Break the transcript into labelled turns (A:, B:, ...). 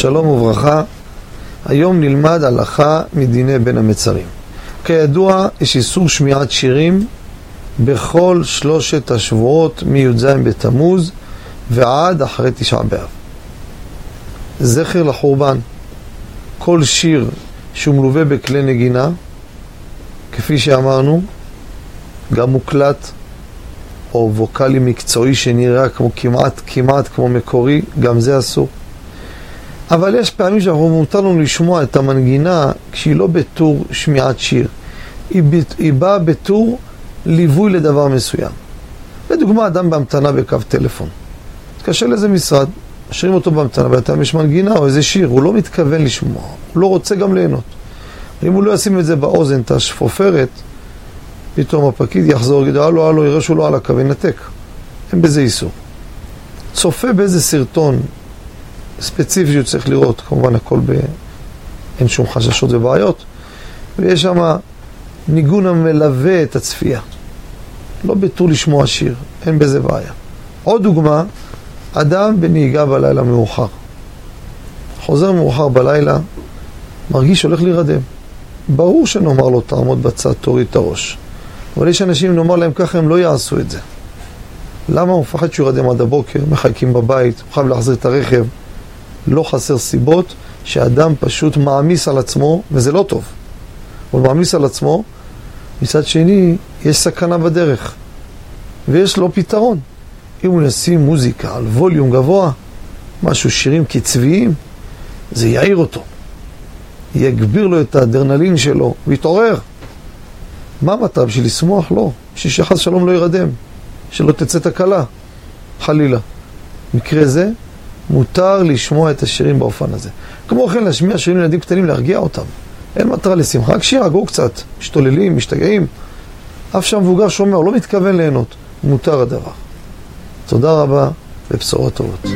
A: שלום וברכה. היום נלמד הלכה מדיני בין המצרים. כידוע, יש איסור שמיעת שירים בכל שלושת השבועות מי"ז בתמוז ועד אחרי תשעה באב. זכר לחורבן. כל שיר שהוא מלווה בכלי נגינה, כפי שאמרנו, גם מוקלט, או ווקאלי מקצועי שנראה כמו כמעט, כמעט כמו מקורי, גם זה אסור. אבל יש פעמים שאנחנו מותר לנו לשמוע את המנגינה כשהיא לא בטור שמיעת שיר. היא, היא באה בטור ליווי לדבר מסוים. לדוגמה, אדם בהמתנה בקו טלפון. מתקשר לאיזה משרד, משאירים אותו בהמתנה, בינתיים יש מנגינה או איזה שיר, הוא לא מתכוון לשמוע, הוא לא רוצה גם ליהנות. אם הוא לא ישים את זה באוזן, את השפופרת, פתאום הפקיד יחזור, יגיד, הלו, הלו, יראה שהוא לא על הקו, ינתק. אין בזה איסור. צופה באיזה סרטון ספציפי שהוא צריך לראות, כמובן הכל ב... אין שום חששות ובעיות, ויש שם ניגון המלווה את הצפייה. לא בטור לשמוע שיר, אין בזה בעיה. עוד דוגמה, אדם בנהיגה בלילה מאוחר. חוזר מאוחר בלילה, מרגיש שהולך להירדם. ברור שנאמר לו, תעמוד בצד, תוריד את הראש. אבל יש אנשים, נאמר להם ככה, הם לא יעשו את זה. למה הוא מפחד שהוא ירדם עד הבוקר, מחכים בבית, הוא חייב להחזיר את הרכב. לא חסר סיבות שאדם פשוט מעמיס על עצמו, וזה לא טוב. הוא מעמיס על עצמו, מצד שני, יש סכנה בדרך, ויש לו פתרון. אם הוא ישים מוזיקה על ווליום גבוה, משהו, שירים קצביים, זה יעיר אותו. יגביר לו את האדרנלין שלו, ויתעורר. מה המטרה? בשביל לשמוח? לא. בשביל שחס שלום לא ירדם, שלא תצא תקלה, חלילה. מקרה זה, מותר לשמוע את השירים באופן הזה. כמו כן, להשמיע שירים לילדים קטנים, להרגיע אותם. אין מטרה לשמחה, רק שירגעו קצת, משתוללים, משתגעים. אף שהמבוגר שומע, הוא לא מתכוון ליהנות, מותר הדבר. תודה רבה ובשורות טובות.